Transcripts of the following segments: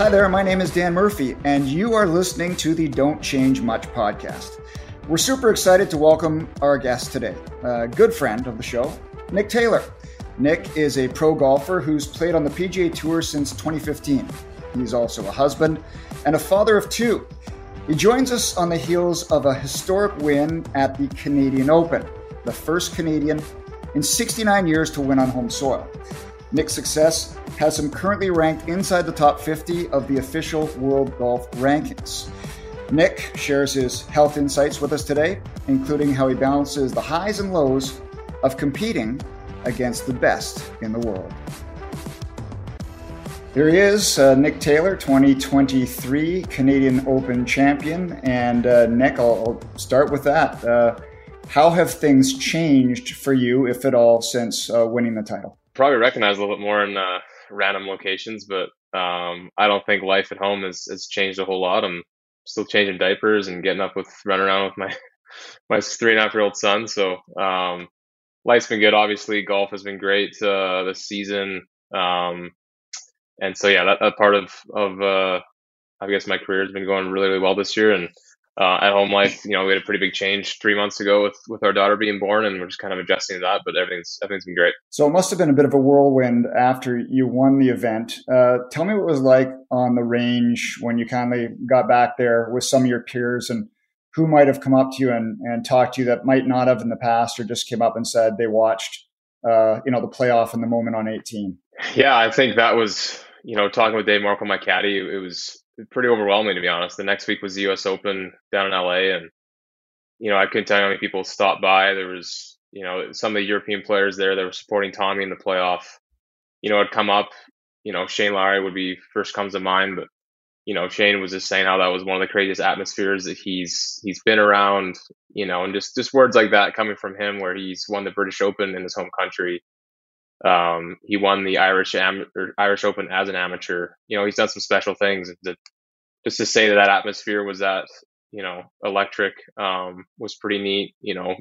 Hi there, my name is Dan Murphy, and you are listening to the Don't Change Much podcast. We're super excited to welcome our guest today, a good friend of the show, Nick Taylor. Nick is a pro golfer who's played on the PGA Tour since 2015. He's also a husband and a father of two. He joins us on the heels of a historic win at the Canadian Open, the first Canadian in 69 years to win on home soil. Nick's success has him currently ranked inside the top 50 of the official World Golf Rankings. Nick shares his health insights with us today, including how he balances the highs and lows of competing against the best in the world. Here he is, uh, Nick Taylor, 2023 Canadian Open champion. And uh, Nick, I'll, I'll, start with that. Uh, how have things changed for you, if at all, since uh, winning the title? Probably recognize a little bit more in uh, random locations, but um, I don't think life at home has, has changed a whole lot. I'm still changing diapers and getting up with running around with my my three and a half year old son. So um, life's been good. Obviously, golf has been great uh, this season, um, and so yeah, that, that part of of uh, I guess my career has been going really really well this year, and uh, at home life, you know, we had a pretty big change three months ago with with our daughter being born, and we're just kind of adjusting to that. But everything's everything's been great. So it must have been a bit of a whirlwind after you won the event. Uh, tell me what it was like on the range when you kind of got back there with some of your peers, and who might have come up to you and and talked to you that might not have in the past, or just came up and said they watched, uh, you know, the playoff in the moment on 18. Yeah, I think that was you know talking with Dave Markle, my caddy, it was pretty overwhelming to be honest. The next week was the U.S. Open down in L.A. and you know I couldn't tell you how many people stopped by. There was you know some of the European players there that were supporting Tommy in the playoff. You know, it'd come up. You know, Shane Lowry would be first comes to mind, but you know Shane was just saying how that was one of the craziest atmospheres that he's he's been around. You know, and just just words like that coming from him, where he's won the British Open in his home country. Um, he won the Irish Am- Irish Open as an amateur. You know, he's done some special things. Just to say that that atmosphere was that you know electric um, was pretty neat. You know,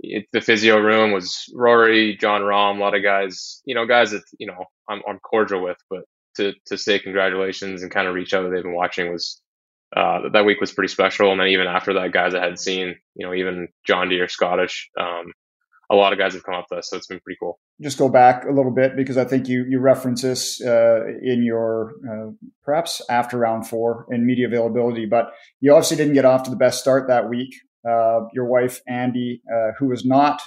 it, the physio room was Rory, Jon Rahm, a lot of guys. You know, guys that you know I'm, I'm cordial with, but to to say congratulations and kind of reach out that they've been watching was uh, that week was pretty special. And then even after that, guys I had seen, you know, even John Deere Scottish, um, a lot of guys have come up to us, so it's been pretty cool. Just go back a little bit because I think you you reference this uh, in your uh, perhaps after round four in media availability, but you obviously didn't get off to the best start that week. Uh, your wife Andie, uh, who was not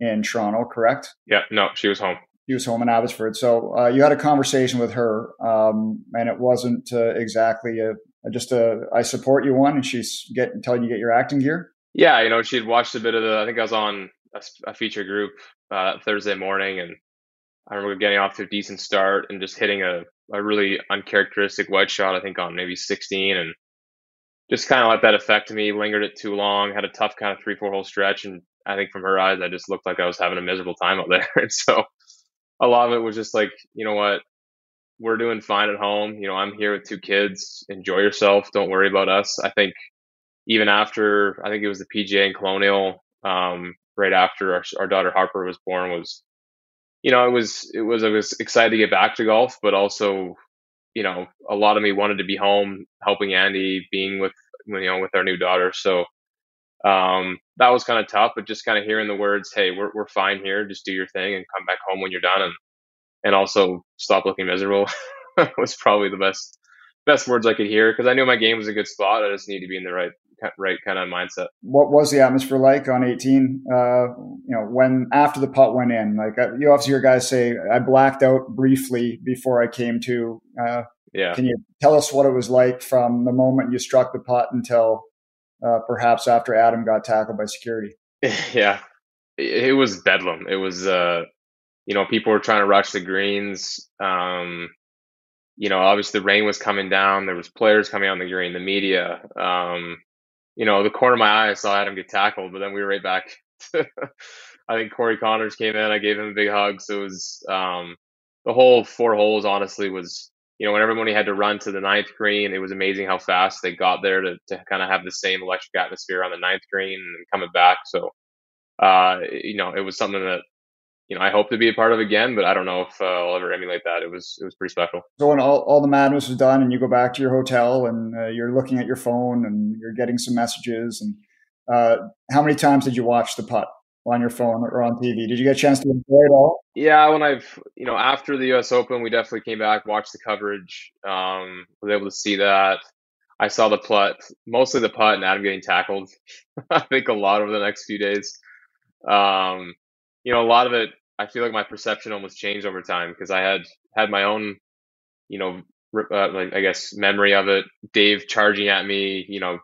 in Toronto, correct? Yeah, no, she was home. She was home in Abbotsford. So uh, you had a conversation with her, um, and it wasn't uh, exactly a, just a I support you one, and she's getting telling you get your acting gear. Yeah, you know, she had watched a bit of the. I think I was on a, a feature group uh, Thursday morning, and I remember getting off to a decent start and just hitting a, a really uncharacteristic wedge shot. I think on maybe 16, and just kind of let that affect me. Lingered it too long. Had a tough kind of three four hole stretch, and I think from her eyes, I just looked like I was having a miserable time out there. and so a lot of it was just like, you know what, we're doing fine at home. You know, I'm here with two kids. Enjoy yourself. Don't worry about us. I think even after I think it was the PGA and Colonial, um, right after our, our daughter Harper was born was, you know, it was it was I was excited to get back to golf, but also, you know, a lot of me wanted to be home helping Andie, being with you know with our new daughter. So um, that was kind of tough, but just kind of hearing the words, "Hey, we're we're fine here. Just do your thing and come back home when you're done," and and also stop looking miserable was probably the best best words I could hear because I knew my game was a good spot. I just need to be in the right right kind of mindset. What was the atmosphere like on 18? Uh, you know, when after the putt went in, like uh, you obviously hear guys say, I blacked out briefly before I came to. Uh, yeah. Can you tell us what it was like from the moment you struck the putt until uh, perhaps after Adam got tackled by security? Yeah, it was bedlam. It was, uh, you know, people were trying to rush the greens. Um, you know, obviously the rain was coming down. There was players coming on the green, the media. Um, you know, the corner of my eye, I saw Adam get tackled, but then we were right back. To, I think Corey Conners came in. I gave him a big hug. So it was um, the whole four holes. Honestly, was you know when everybody had to run to the ninth green, it was amazing how fast they got there to to kind of have the same electric atmosphere on the ninth green and coming back. So uh, you know, it was something that you know, I hope to be a part of again, but I don't know if uh, I'll ever emulate that. It was it was pretty special. So when all, all the madness was done, and you go back to your hotel, and uh, you're looking at your phone, and you're getting some messages, and uh, how many times did you watch the putt on your phone or on TV? Did you get a chance to enjoy it all? Yeah, when I've you know after the U.S. Open, we definitely came back, watched the coverage, um, was able to see that. I saw the putt, mostly the putt, and Adam getting tackled. I think a lot over the next few days. Um, you know, a lot of it, I feel like my perception almost changed over time because I had had my own, you know, uh, like I guess memory of it. Dave charging at me, you know,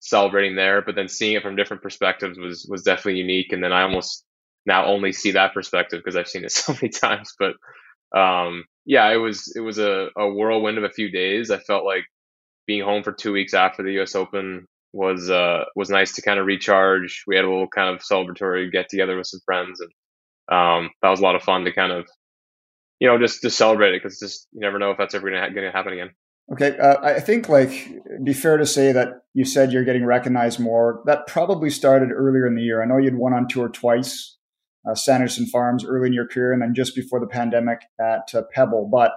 celebrating there, but then seeing it from different perspectives was was definitely unique. And then I almost now only see that perspective because I've seen it so many times. But um, yeah, it was it was a, a whirlwind of a few days. I felt like being home for two weeks after the U.S. Open was uh, was nice to kind of recharge. We had a little kind of celebratory get together with some friends, and um, that was a lot of fun to kind of you know just to celebrate it because just you never know if that's ever going to happen again. Okay, uh, I think like be fair to say that you said you're getting recognized more. That probably started earlier in the year. I know you'd won on tour twice, uh, Sanderson Farms early in your career, and then just before the pandemic at uh, Pebble. But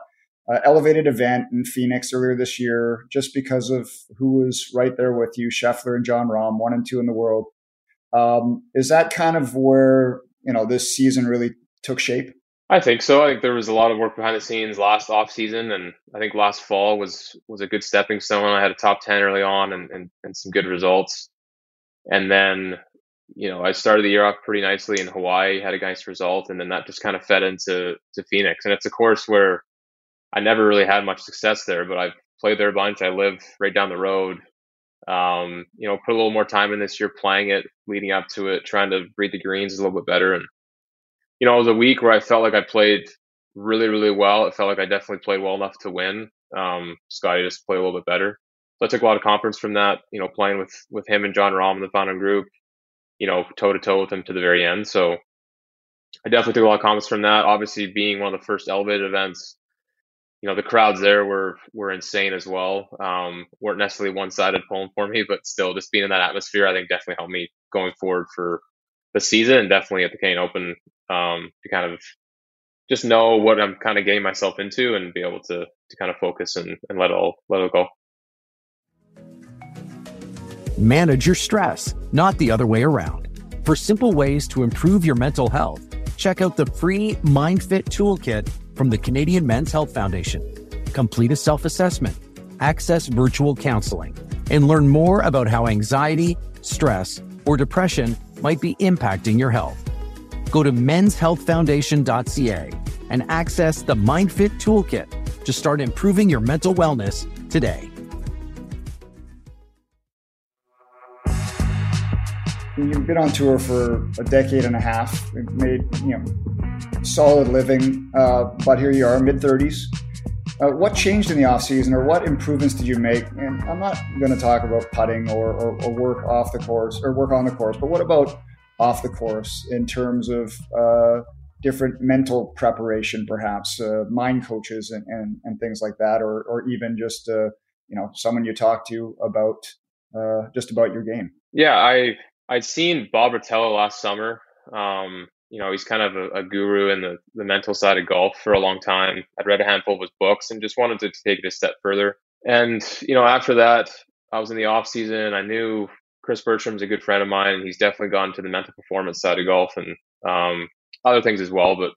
uh, elevated event in Phoenix earlier this year, just because of who was right there with you, Scheffler and Jon Rahm, one and two in the world. Um, is that kind of where you know this season really took shape? I think so. I think there was a lot of work behind the scenes last off season, and I think last fall was was a good stepping stone. I had a top ten early on and, and, and some good results, and then you know I started the year off pretty nicely in Hawaii, had a nice result, and then that just kind of fed into to Phoenix, and it's a course where I never really had much success there, but I've played there a bunch. I live right down the road. Um, you know, put a little more time in this year playing it, leading up to it, trying to read the greens a little bit better. And, you know, it was a week where I felt like I played really, really well. It felt like I definitely played well enough to win. Um, Scotty just played a little bit better. So I took a lot of confidence from that, you know, playing with, with him and Jon Rahm in the final group, you know, toe to toe with him to the very end. So I definitely took a lot of confidence from that. Obviously being one of the first elevated events, you know the crowds there were were insane as well. Um, weren't necessarily one sided pulling for me, but still just being in that atmosphere, I think definitely helped me going forward for the season and definitely at the Canadian Open um, to kind of just know what I'm kind of getting myself into and be able to to kind of focus and, and let it all let it go. Manage your stress, not the other way around. For simple ways to improve your mental health, check out the free MindFit Toolkit from the Canadian Men's Health Foundation. Complete a self assessment, access virtual counseling, and learn more about how anxiety, stress, or depression might be impacting your health. Go to menshealthfoundation.ca and access the MindFit Toolkit to start improving your mental wellness today. You've been on tour for a decade and a half, made you know solid living, uh, but here you are, mid 30s. Uh, what changed in the off season, or what improvements did you make? And I'm not going to talk about putting or, or, or, work off the course or work on the course, but what about off the course in terms of uh, different mental preparation, perhaps uh, mind coaches and, and, and, things like that, or, or even just uh, you know someone you talk to about uh, just about your game. Yeah, I I'd seen Bob Rotella last summer. Um, you know, he's kind of a, a, guru in the, the mental side of golf for a long time. I'd read a handful of his books and just wanted to take it a step further. And, you know, after that, I was in the off season. I knew Chris Bertram's a good friend of mine, and he's definitely gone to the mental performance side of golf and um, other things as well, but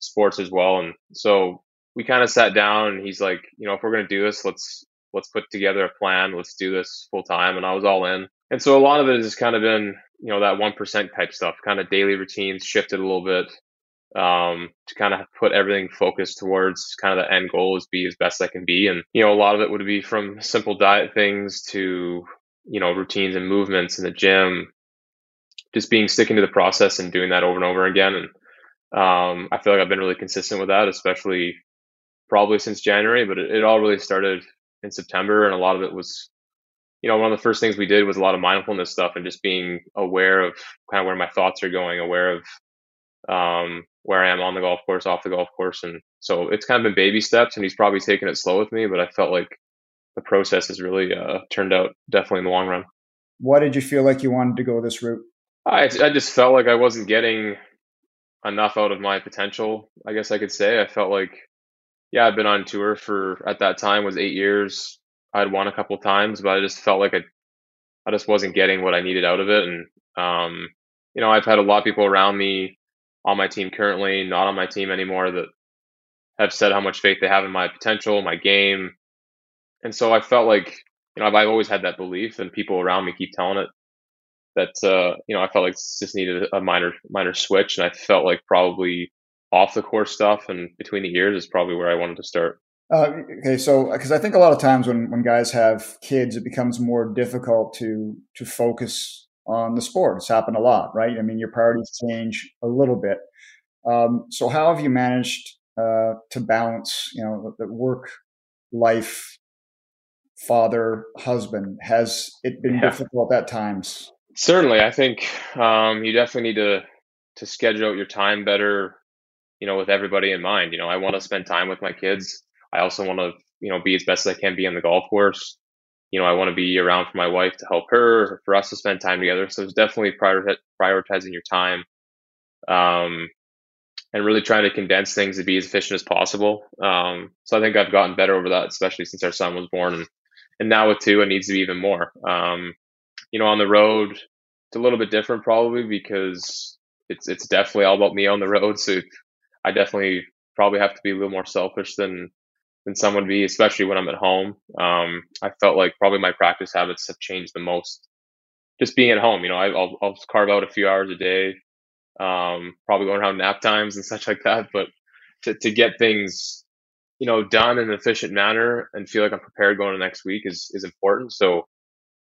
sports as well. And so we kind of sat down, and he's like, you know, if we're going to do this, let's let's put together a plan. Let's do this full time. And I was all in. And so a lot of it has kind of been, you know, that 1% type stuff, kind of daily routines shifted a little bit um, to kind of put everything focused towards kind of the end goal is be as best I can be. And, you know, a lot of it would be from simple diet things to, you know, routines and movements in the gym, just being sticking to the process and doing that over and over again. And um, I feel like I've been really consistent with that, especially probably since January, but it, it all really started in September. And a lot of it was you know, one of the first things we did was a lot of mindfulness stuff and just being aware of kind of where my thoughts are going, aware of um, where I am on the golf course, off the golf course. And so it's kind of been baby steps and he's probably taken it slow with me, but I felt like the process has really uh, turned out definitely in the long run. Why did you feel like you wanted to go this route? I, I just felt like I wasn't getting enough out of my potential. I guess I could say I felt like, yeah, I've been on tour for at that time was eight years. I'd won a couple times, but I just felt like I, I just wasn't getting what I needed out of it. And um, you know, I've had a lot of people around me on my team currently, not on my team anymore, that have said how much faith they have in my potential, my game, and so I felt like you know I've, I've always had that belief, and people around me keep telling it that uh, you know I felt like just needed a minor minor switch, and I felt like probably off the course stuff and between the years is probably where I wanted to start. Uh, okay, so because I think a lot of times when when guys have kids, it becomes more difficult to to focus on the sport. It's happened a lot, right? I mean, your priorities change a little bit. Um, so how have you managed uh, to balance, you know, the work life, father, husband? Has it been yeah. difficult at times? Certainly, I think um, you definitely need to to schedule out your time better. You know, with everybody in mind. You know, I want to spend time with my kids. I also want to, you know, be as best as I can be on the golf course. You know, I want to be around for my wife to help her, for us to spend time together. So it's definitely prior- prioritizing your time. Um, and really trying to condense things to be as efficient as possible. Um, so I think I've gotten better over that, especially since our son was born, and and now with two, it needs to be even more. Um, you know, on the road, it's a little bit different probably because it's it's definitely all about me on the road. So I definitely probably have to be a little more selfish than than some would be, especially when I'm at home. Um, I felt like probably my practice habits have changed the most. Just being at home, you know, I, will I'll carve out a few hours a day um, probably going around nap times and such like that. But to, to get things, you know, done in an efficient manner and feel like I'm prepared going to next week is, is important. So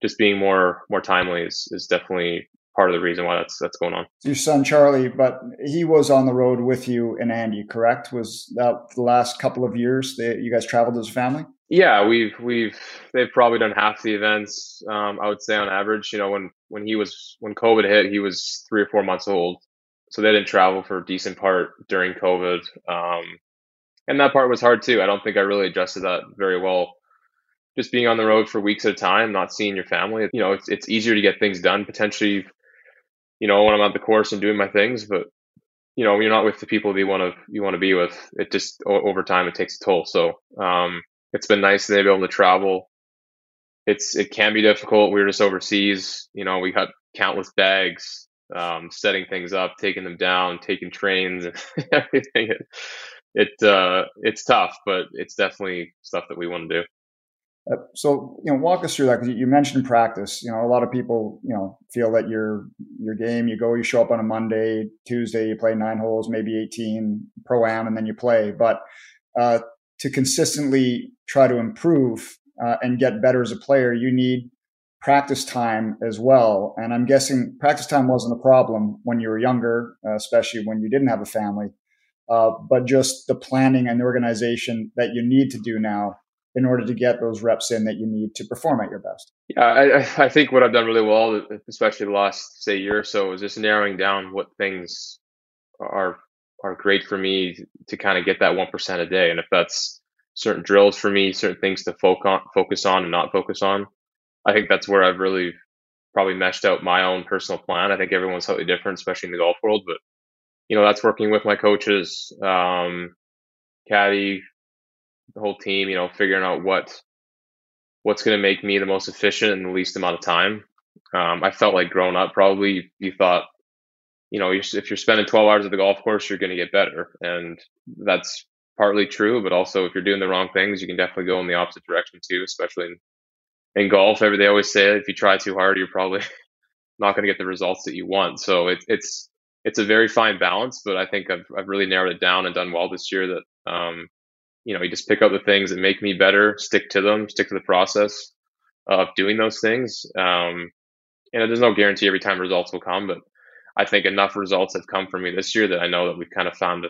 just being more, more timely is, is definitely part of the reason why that's, that's going on. Your son, Charlie, but he was on the road with you and Andie, correct? Was that the last couple of years that you guys traveled as a family? Yeah, we've we've they've probably done half the events. Um, I would say on average, you know, when when he was when COVID hit, he was three or four months old, so they didn't travel for a decent part during COVID. Um, and that part was hard too. I don't think I really adjusted that very well. Just being on the road for weeks at a time, not seeing your family, you know, it's it's easier to get things done potentially, you know, when I'm at the course and doing my things, but you know, you're not with the people that you want to you want to be with. It just over time it takes a toll. So um, it's been nice to be able to travel. It's it can be difficult. We are just overseas. You know, we got countless bags, um, setting things up, taking them down, taking trains, and everything. It, it uh, it's tough, but it's definitely stuff that we want to do. Uh, so you know, walk us through that because you mentioned practice. You know, a lot of people you know feel that your your game, you go, you show up on a Monday, Tuesday, you play nine holes, maybe eighteen pro am, and then you play. But uh, to consistently try to improve uh, and get better as a player, you need practice time as well. And I'm guessing practice time wasn't a problem when you were younger, uh, especially when you didn't have a family. Uh, but just the planning and the organization that you need to do now in order to get those reps in that you need to perform at your best. Yeah, I, I think what I've done really well, especially the last say year or so, is just narrowing down what things are are great for me to kind of get that 1% a day. And if that's certain drills for me, certain things to focus on and not focus on, I think that's where I've really probably meshed out my own personal plan. I think everyone's slightly different, especially in the golf world, but you know, that's working with my coaches, um, caddy, the whole team, you know, figuring out what, what's going to make me the most efficient in the least amount of time. Um, I felt like growing up, probably you thought you know, if you're spending 12 hours at the golf course, you're going to get better. And that's partly true, but also if you're doing the wrong things, you can definitely go in the opposite direction too, especially in, in golf. Every, they always say if you try too hard, you're probably not going to get the results that you want. So it, it's, it's a very fine balance, but I think I've, I've really narrowed it down and done well this year that, um, you know, you just pick up the things that make me better, stick to them, stick to the process of doing those things. Um, and there's no guarantee every time results will come, but I think enough results have come for me this year that I know that we've kind of found a,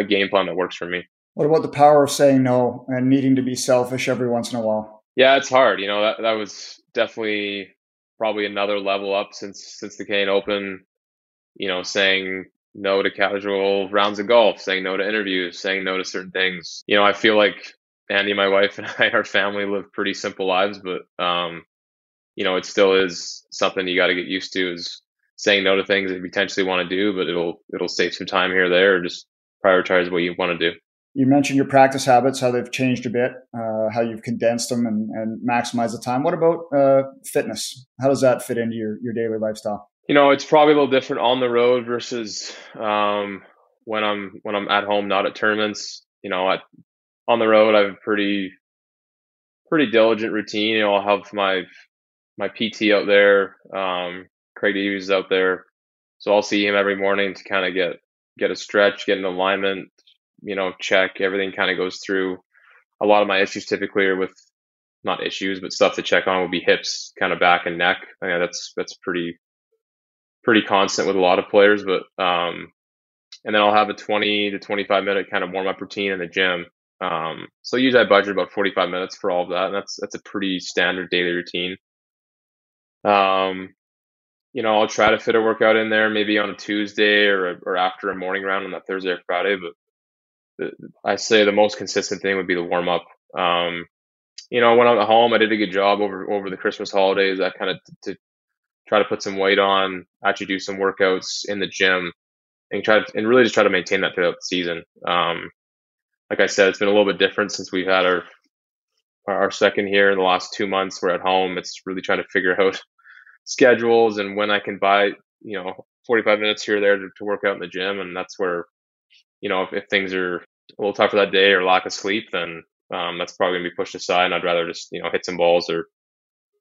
a game plan that works for me. What about the power of saying no and needing to be selfish every once in a while? Yeah, it's hard. You know, that that was definitely probably another level up since since the Canadian Open. You know, saying no to casual rounds of golf, saying no to interviews, saying no to certain things. You know, I feel like Andie, my wife, and I, our family live pretty simple lives, but um, you know, it still is something you got to get used to. Is saying no to things that you potentially want to do, but it'll it'll save some time here or there, or just prioritize what you want to do. You mentioned your practice habits, how they've changed a bit, uh, how you've condensed them and, and maximized the time. What about uh, fitness? How does that fit into your, your daily lifestyle? You know, it's probably a little different on the road versus um, when I'm when I'm at home, not at tournaments. You know, at, on the road, I have a pretty pretty diligent routine. You know, I'll have my my PT out there. Um, Craig Davies out there, so I'll see him every morning to kind of get get a stretch, get an alignment, you know, check. Everything kind of goes through. A lot of my issues typically are with not issues, but stuff to check on would be hips, kind of back and neck. I mean, that's that's pretty pretty constant with a lot of players. But um, and then I'll have a 20 to 25 minute kind of warm up routine in the gym. Um, so usually I budget about 45 minutes for all of that, and that's that's a pretty standard daily routine. Um, you know, I'll try to fit a workout in there, maybe on a Tuesday or or after a morning round on that Thursday or Friday. But I say the most consistent thing would be the warm up. Um, you know, when I'm at home, I did a good job over over the Christmas holidays. I kind of t- to try to put some weight on, actually do some workouts in the gym, and try to, and really just try to maintain that throughout the season. Um, like I said, it's been a little bit different since we've had our our second here in the last two months. We're at home. It's really trying to figure out schedules and when I can buy, you know, 45 minutes here or there to, to work out in the gym. And that's where, you know, if, if things are a little tough for that day or lack of sleep, then um, that's probably gonna be pushed aside. And I'd rather just, you know, hit some balls or,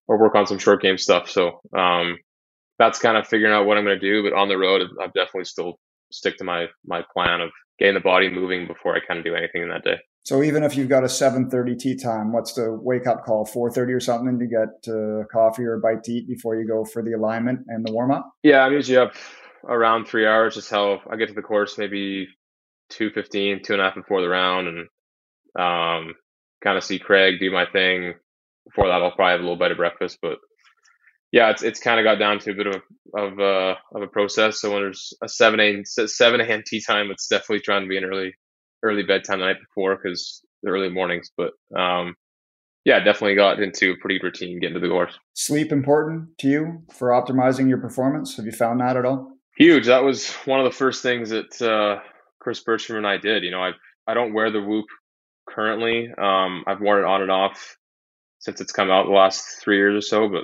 or work on some short game stuff. So, um, that's kind of figuring out what I'm going to do. But on the road, I've definitely still stick to my, my plan of getting the body moving before I kind of do anything in that day. So even if you've got a 7:30 tea time, what's the wake up call? 4:30 or something to get uh, coffee or a bite to eat before you go for the alignment and the warm up? Yeah, I'm usually up around three hours. Just how I get to the course maybe two fifteen, two and a half before the round, and um, kind of see Craig do my thing. Before that, I'll probably have a little bite of breakfast, but yeah, it's it's kind of got down to a bit of of uh, of a process. So when there's a seven a seven a.m. tea time, it's definitely trying to be an early early bedtime the night before because the early mornings. But um, yeah, definitely got into a pretty routine getting to the course. Sleep important to you for optimizing your performance? Have you found that at all? Huge. That was one of the first things that uh, Chris Bertram and I did. You know, I I don't wear the Whoop currently. Um, I've worn it on and off since it's come out the last three years or so, but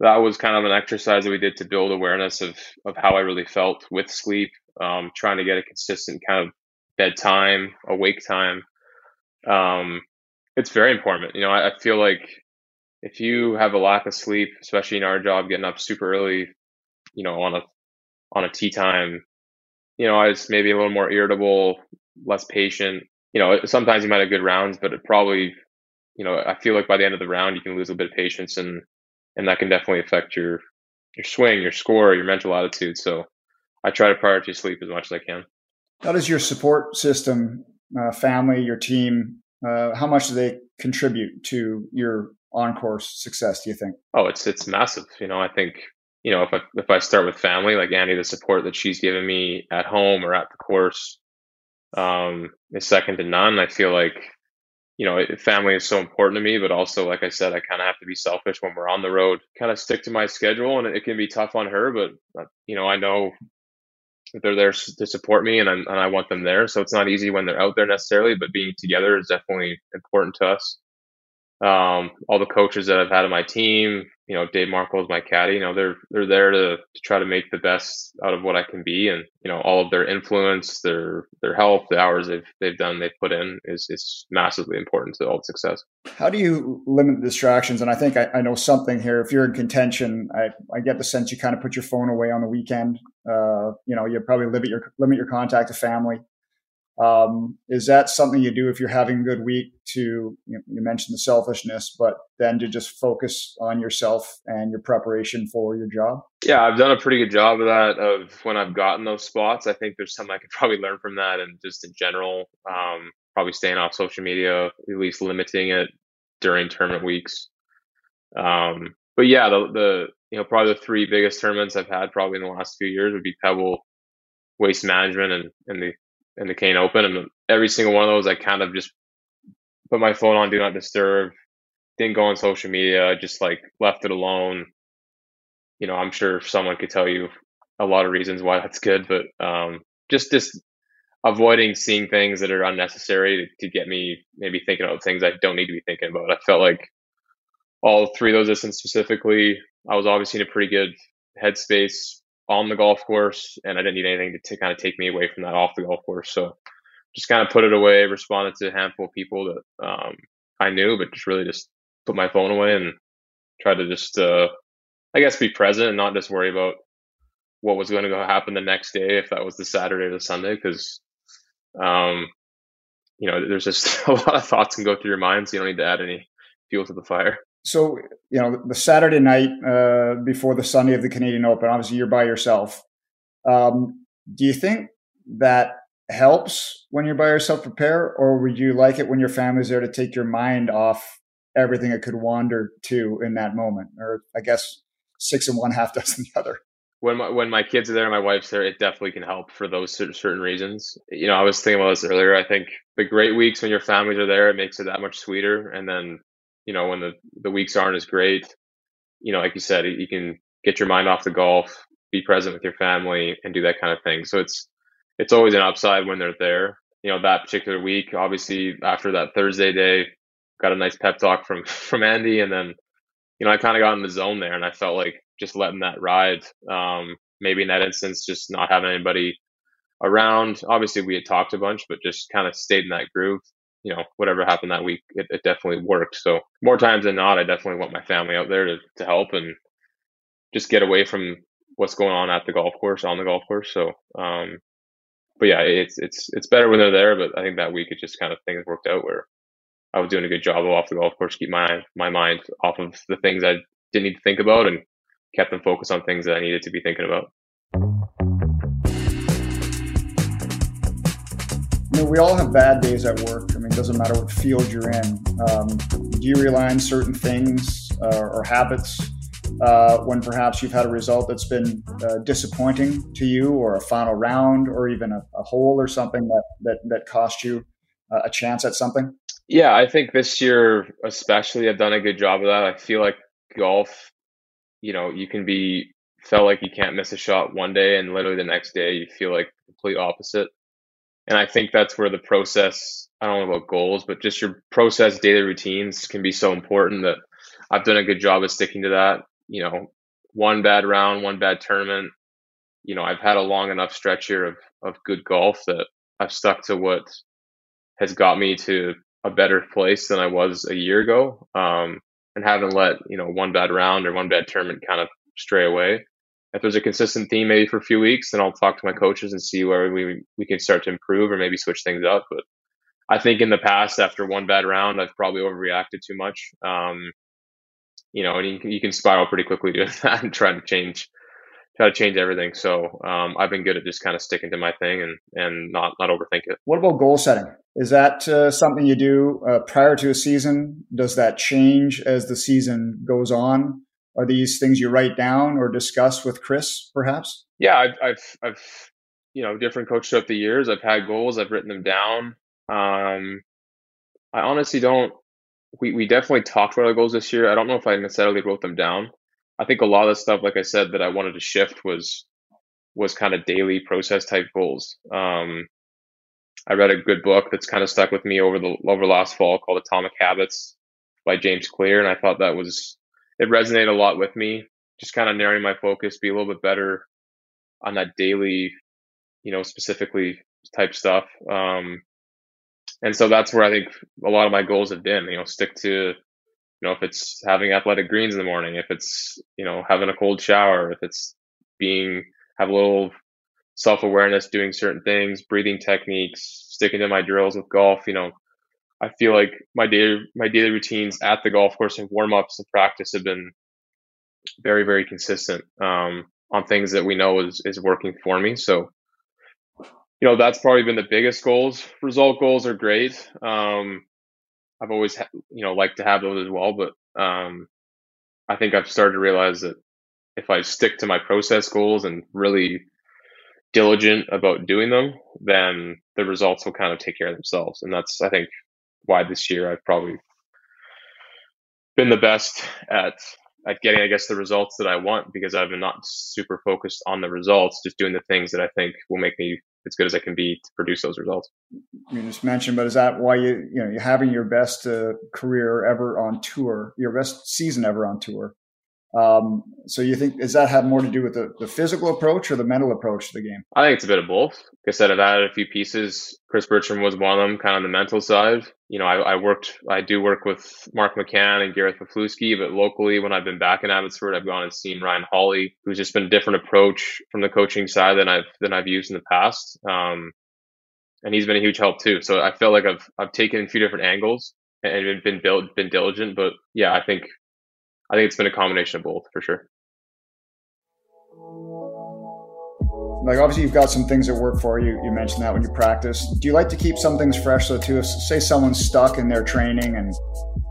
that was kind of an exercise that we did to build awareness of of how I really felt with sleep, um, trying to get a consistent kind of bedtime, awake time. Um, it's very important. You know, I, I feel like if you have a lack of sleep, especially in our job, getting up super early, you know, on a on a tea time, you know, I was maybe a little more irritable, less patient. You know, sometimes you might have good rounds, but it probably, you know, I feel like by the end of the round, you can lose a bit of patience and and that can definitely affect your your swing, your score, your mental attitude. So I try to prioritize sleep as much as I can. How does your support system, uh, family, your team, uh, how much do they contribute to your on course success? Do you think? Oh, it's it's massive. You know, I think you know if I if I start with family, like Andie, the support that she's given me at home or at the course um, is second to none. I feel like you know, family is so important to me, but also, like I said, I kind of have to be selfish when we're on the road, kind of stick to my schedule. And it can be tough on her, but, uh, you know, I know that they're there to support me and, and I want them there. So it's not easy when they're out there necessarily, but being together is definitely important to us um, all the coaches that I've had on my team, you know, Dave Markle is my caddy. You know, they're they're there to, to try to make the best out of what I can be, and you know, all of their influence, their their help, the hours they've they've done, they've put in is is massively important to all the success. How do you limit distractions? And I think I, I know something here. If you're in contention, I, I get the sense you kind of put your phone away on the weekend. Uh, you know, you probably limit your limit your contact to family. Um, is that something you do if you're having a good week to, you, know, you, mentioned the selfishness, but then to just focus on yourself and your preparation for your job? Yeah, I've done a pretty good job of that. Of when I've gotten those spots, I think there's something I could probably learn from that, and just in general, um, probably staying off social media, at least limiting it during tournament weeks. Um, but yeah, the, the you know probably the three biggest tournaments I've had probably in the last few years would be Pebble, Waste Management, and and the in the Kane Open, and every single one of those, I kind of just put my phone on do not disturb, didn't go on social media, just like left it alone. you know, I'm sure someone could tell you a lot of reasons why that's good, but um, just just avoiding seeing things that are unnecessary to, to get me maybe thinking about things I don't need to be thinking about. I felt like all three of those instances specifically, I was obviously in a pretty good headspace on the golf course, and I didn't need anything to, kind of take me away from that off the golf course. So just kind of put it away, responded to a handful of people that um, I knew, but just really just put my phone away and try to just, uh, I guess, be present and not just worry about what was going to happen the next day if that was the Saturday or the Sunday, because, um, you know, there's just a lot of thoughts can go through your mind, so you don't need to add any fuel to the fire. So, you know, the Saturday night uh, before the Sunday of the Canadian Open, obviously you're by yourself. Um, do you think that helps when you're by yourself prepare, or would you like it when your family's there to take your mind off everything it could wander to in that moment? Or I guess six and one, half dozen the other. When my when my kids are there and my wife's there, it definitely can help for those certain reasons. You know, I was thinking about this earlier. I think the great weeks when your families are there, it makes it that much sweeter. And then, you know, when the the weeks aren't as great, you know, like you said, you can get your mind off the golf, be present with your family, and do that kind of thing. So it's it's always an upside when they're there. You know, that particular week, obviously after that Thursday day, got a nice pep talk from from Andie, and then you know I kind of got in the zone there, and I felt like just letting that ride. Um, maybe in that instance, just not having anybody around. Obviously, we had talked a bunch, but just kind of stayed in that groove. You know, whatever happened that week, it, it definitely worked. So more times than not, I definitely want my family out there to to help and just get away from what's going on at the golf course on the golf course. So um, but yeah, it's it's it's better when they're there. But I think that week it just kind of things worked out where I was doing a good job of off the golf course, keep my my mind off of the things I didn't need to think about, and kept them focused on things that I needed to be thinking about. You know, we all have bad days at work. I mean, it doesn't matter what field you're in. Um, do you rely on certain things uh, or habits uh, when perhaps you've had a result that's been uh, disappointing to you, or a final round, or even a, a hole or something that that that cost you uh, a chance at something? Yeah, I think this year especially, I've done a good job of that. I feel like golf, you know, you can be felt like you can't miss a shot one day, and literally the next day you feel like the complete opposite. And I think that's where the process, I don't know about goals, but just your process daily routines can be so important that I've done a good job of sticking to that you know, one bad round, one bad tournament. You know, I've had a long enough stretch here of, of good golf that I've stuck to what has got me to a better place than I was a year ago. Um, and haven't let, you know, one bad round or one bad tournament kind of stray away. If there's a consistent theme maybe for a few weeks, then I'll talk to my coaches and see where we, we can start to improve or maybe switch things up. But I think in the past, after one bad round, I've probably overreacted too much. Um, you know, and you can, you can spiral pretty quickly doing that and try to change, try to change everything. So um, I've been good at just kind of sticking to my thing and and not not overthink it. What about goal setting? Is that uh, something you do uh, prior to a season? Does that change as the season goes on? Are these things you write down or discuss with Chris, perhaps? Yeah, I've, I've, I've you know, different coaches throughout the years. I've had goals. I've written them down. Um, I honestly don't we, we definitely talked about our goals this year. I don't know if I necessarily wrote them down. I think a lot of the stuff, like I said, that I wanted to shift was was kind of daily process type goals. Um, I read a good book that's kind of stuck with me over the over last fall called Atomic Habits by James Clear, and I thought that was it resonated a lot with me. Just kind of narrowing my focus, be a little bit better on that daily, you know, specifically type stuff. Um, and so that's where I think a lot of my goals have been. You know, stick to, you know, if it's having athletic greens in the morning, if it's you know having a cold shower, if it's being have a little self awareness, doing certain things, breathing techniques, sticking to my drills with golf. You know, I feel like my daily my daily routines at the golf course and warm ups and practice have been very very consistent um, on things that we know is is working for me. So you know that's probably been the biggest goals. Result goals are great. Um, I've always ha- you know liked to have those as well, but um, I think I've started to realize that if I stick to my process goals and really diligent about doing them, then the results will kind of take care of themselves. And that's I think why this year I've probably been the best at at getting, I guess, the results that I want because I've been not super focused on the results, just doing the things that I think will make me as good as I can be to produce those results. You just mentioned, but is that why you you know you're having your best uh, career ever on tour, your best season ever on tour? Um, so you think does that have more to do with the, the physical approach or the mental approach to the game? I think it's a bit of both. Like I said, I've added a few pieces. Chris Bertram was one of them, kind of the mental side. You know, I, I worked, I do work with Mark McCann and Gareth Raflewski, but locally when I've been back in Abbotsford, I've gone and seen Ryan Hawley, who's just been a different approach from the coaching side than I've than I've used in the past. Um, and he's been a huge help too. So I feel like I've I've taken a few different angles and been built, been diligent. But yeah, I think I think it's been a combination of both for sure. Like obviously you've got some things that work for you. You mentioned that when you practice. Do you like to keep some things fresh though too? If say someone's stuck in their training and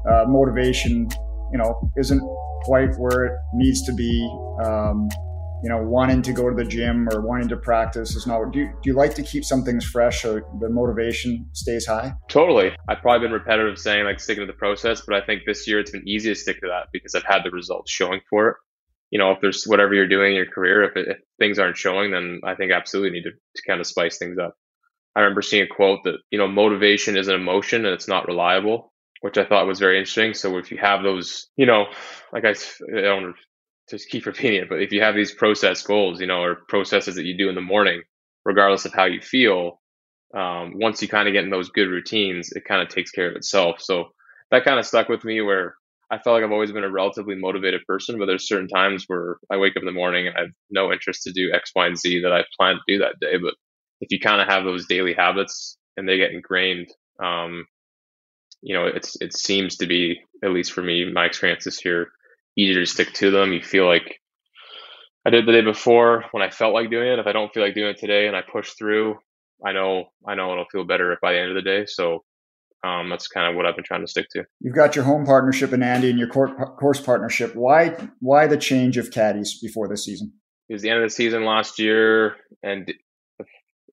uh, motivation, you know, isn't quite where it needs to be. Um, you know, wanting to go to the gym or wanting to practice is not. Do you, do you like to keep some things fresh so the motivation stays high? Totally. I've probably been repetitive saying like sticking to the process, but I think this year it's been easy to stick to that because I've had the results showing for it. You know, if there's whatever you're doing in your career, if, it, if things aren't showing, then I think absolutely need to, to kind of spice things up. I remember seeing a quote that, you know, motivation is an emotion and it's not reliable which I thought was very interesting. So if you have those, you know, like I, I don't just keep repeating it, but if you have these process goals, you know, or processes that you do in the morning, regardless of how you feel, um, once you kind of get in those good routines, it kind of takes care of itself. So that kind of stuck with me where I felt like I've always been a relatively motivated person, but there's certain times where I wake up in the morning and I have no interest to do X, Y, and Z that I plan to do that day. But if you kind of have those daily habits and they get ingrained, um, you know, it's it seems to be at least for me, my experience this year, easier to stick to them. You feel like I did the day before when I felt like doing it. If I don't feel like doing it today and I push through, I know I know it'll feel better by the end of the day. So um, that's kind of what I've been trying to stick to. You've got your home partnership in Andie and your course partnership. Why why the change of caddies before this season? It was the end of the season last year, and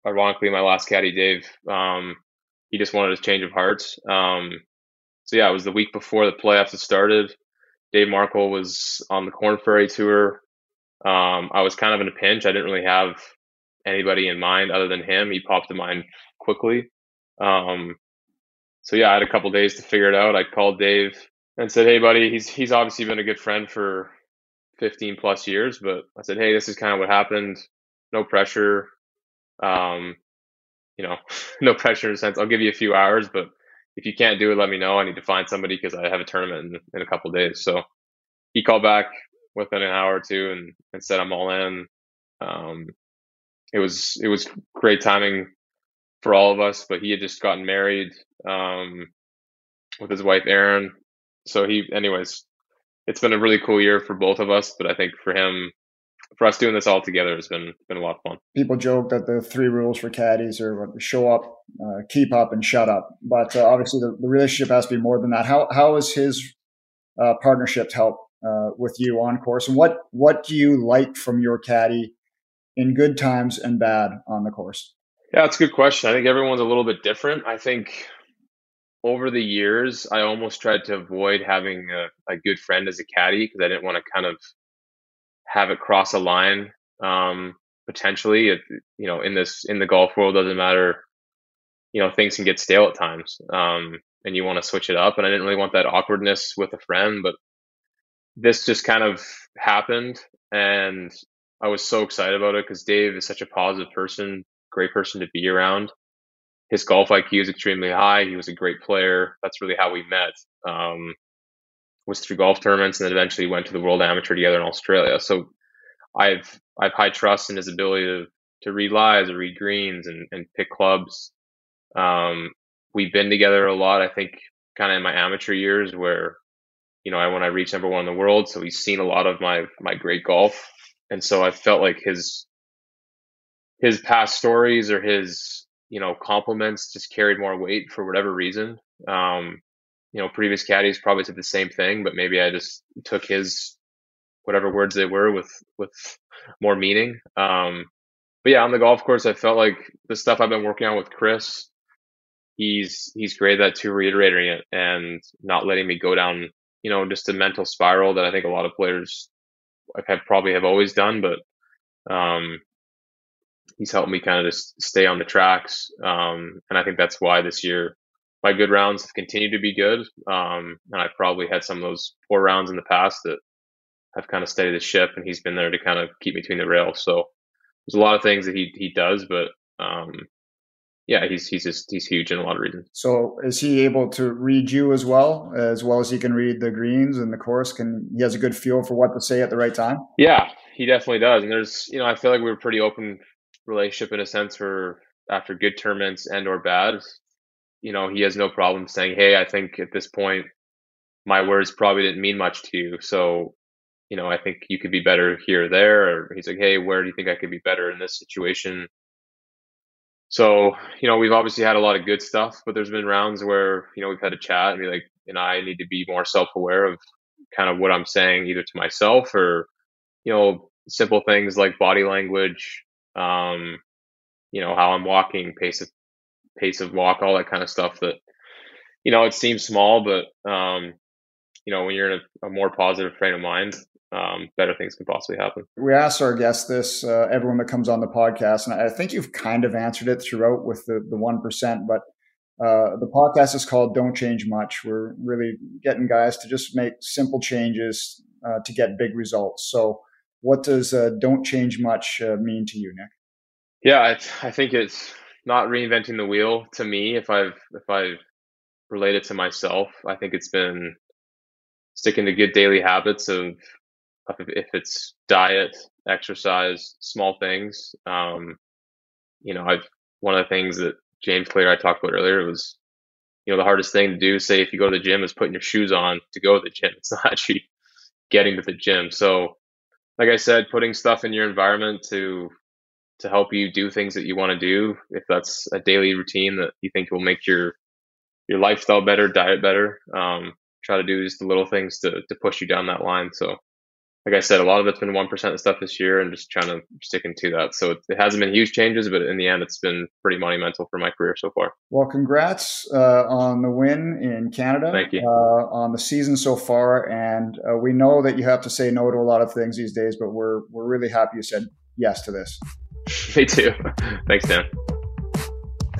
ironically, my last caddy, Dave, um, he just wanted a change of hearts. Um, so yeah, it was the week before the playoffs had started. Dave Markle was on the Korn Ferry tour. Um, I was kind of in a pinch. I didn't really have anybody in mind other than him. He popped to mind quickly. Um, so yeah, I had a couple days to figure it out. I called Dave and said, "Hey, buddy, he's he's obviously been a good friend for 15 plus years, but I said, hey, this is kind of what happened. No pressure. Um, you know, no pressure in a sense. I'll give you a few hours, but if you can't do it, let me know. I need to find somebody because I have a tournament in, in a couple days. So he called back within an hour or two and, and said I'm all in. Um, it was it was great timing for all of us, but he had just gotten married um, with his wife Erin. So he, anyways, it's been a really cool year for both of us. But I think for him, for us doing this all together has been been a lot of fun. People joke that the three rules for caddies are show up, uh, keep up, and shut up. But uh, obviously, the, the, relationship has to be more than that. How how has his uh, partnership help uh, with you on course, and what what do you like from your caddy in good times and bad on the course? Yeah, that's a good question. I think everyone's a little bit different. I think over the years, I almost tried to avoid having a, a good friend as a caddy because I didn't want to kind of have it cross a line um, potentially. It, you know, in this in the golf world, doesn't matter. You know, things can get stale at times, um, and you want to switch it up. And I didn't really want that awkwardness with a friend, but this just kind of happened, and I was so excited about it because Dave is such a positive person, great person to be around. His golf IQ is extremely high. He was a great player. That's really how we met. Um, was through golf tournaments and then eventually went to the World Amateur together in Australia. So I've I've high trust in his ability to to read lies or read greens and, and pick clubs. Um, we've been together a lot. I think kind of in my amateur years where you know I when I reached number one in the world, so he's seen a lot of my my great golf, and so I felt like his his past stories or his you know compliments just carried more weight for whatever reason. Um, you know, previous caddies probably said the same thing, but maybe I just took his whatever words they were with with more meaning. Um, but yeah, on the golf course, I felt like the stuff I've been working on with Chris, he's he's great at to reiterating it and not letting me go down you know, just a mental spiral that I think a lot of players have probably have always done, but um, he's helped me kind of just stay on the tracks. Um, and I think that's why this year my good rounds have continued to be good. Um, and I've probably had some of those poor rounds in the past that have kind of steadied the ship, and he's been there to kind of keep me between the rails. So there's a lot of things that he he does, but um, yeah, he's he's just he's huge in a lot of reasons. So is he able to read you as well, as well as he can read the greens and the course? Can he has a good feel for what to say at the right time? Yeah, he definitely does. And there's you know I feel like we are pretty open relationship in a sense for after good tournaments and or bad. You know, he has no problem saying, "Hey, I think at this point my words probably didn't mean much to you, so you know, I think you could be better here or there." Or he's like, "Hey, where do you think I could be better in this situation?" So, you know, we've obviously had a lot of good stuff, but there's been rounds where, you know, we've had a chat and be like, and I need to be more self-aware of kind of what I'm saying either to myself or, you know, simple things like body language, um, you know, how I'm walking, pace of pace of walk, all that kind of stuff that, you know, it seems small, but um, you know, when you're in a, a more positive frame of mind, um, better things can possibly happen. We asked our guests this, uh, everyone that comes on the podcast, and I think you've kind of answered it throughout with the the one percent. But uh, the podcast is called "Don't Change Much." We're really getting guys to just make simple changes uh, to get big results. So, what does uh, "Don't Change Much" uh, mean to you, Nick? Yeah, I, I think it's not reinventing the wheel to me. If I've if I've related to myself, I think it's been sticking to good daily habits of if it's diet, exercise, small things. Um, you know, I've one of the things that James Clear I talked about earlier was, you know, the hardest thing to do, say if you go to the gym, is putting your shoes on to go to the gym. It's not actually getting to the gym. So, like I said, putting stuff in your environment to to help you do things that you want to do. If that's a daily routine that you think will make your your lifestyle better, diet better, um, try to do just the little things to to push you down that line. So like I said, a lot of it's been 1% stuff this year and just trying to stick into that. So it, it, hasn't been huge changes, but in the end, it's been pretty monumental for my career so far. Well, congrats uh, on the win in Canada. Thank you. Uh, on the season so far. And uh, we know that you have to say no to a lot of things these days, but we're, we're really happy you said yes to this. Me too. Thanks, Dan.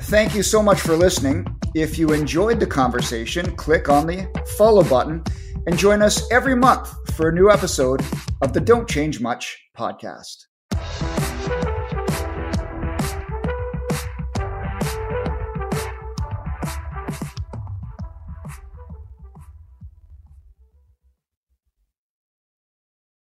Thank you so much for listening. If you enjoyed the conversation, click on the follow button and join us every month for a new episode of the Don't Change Much podcast.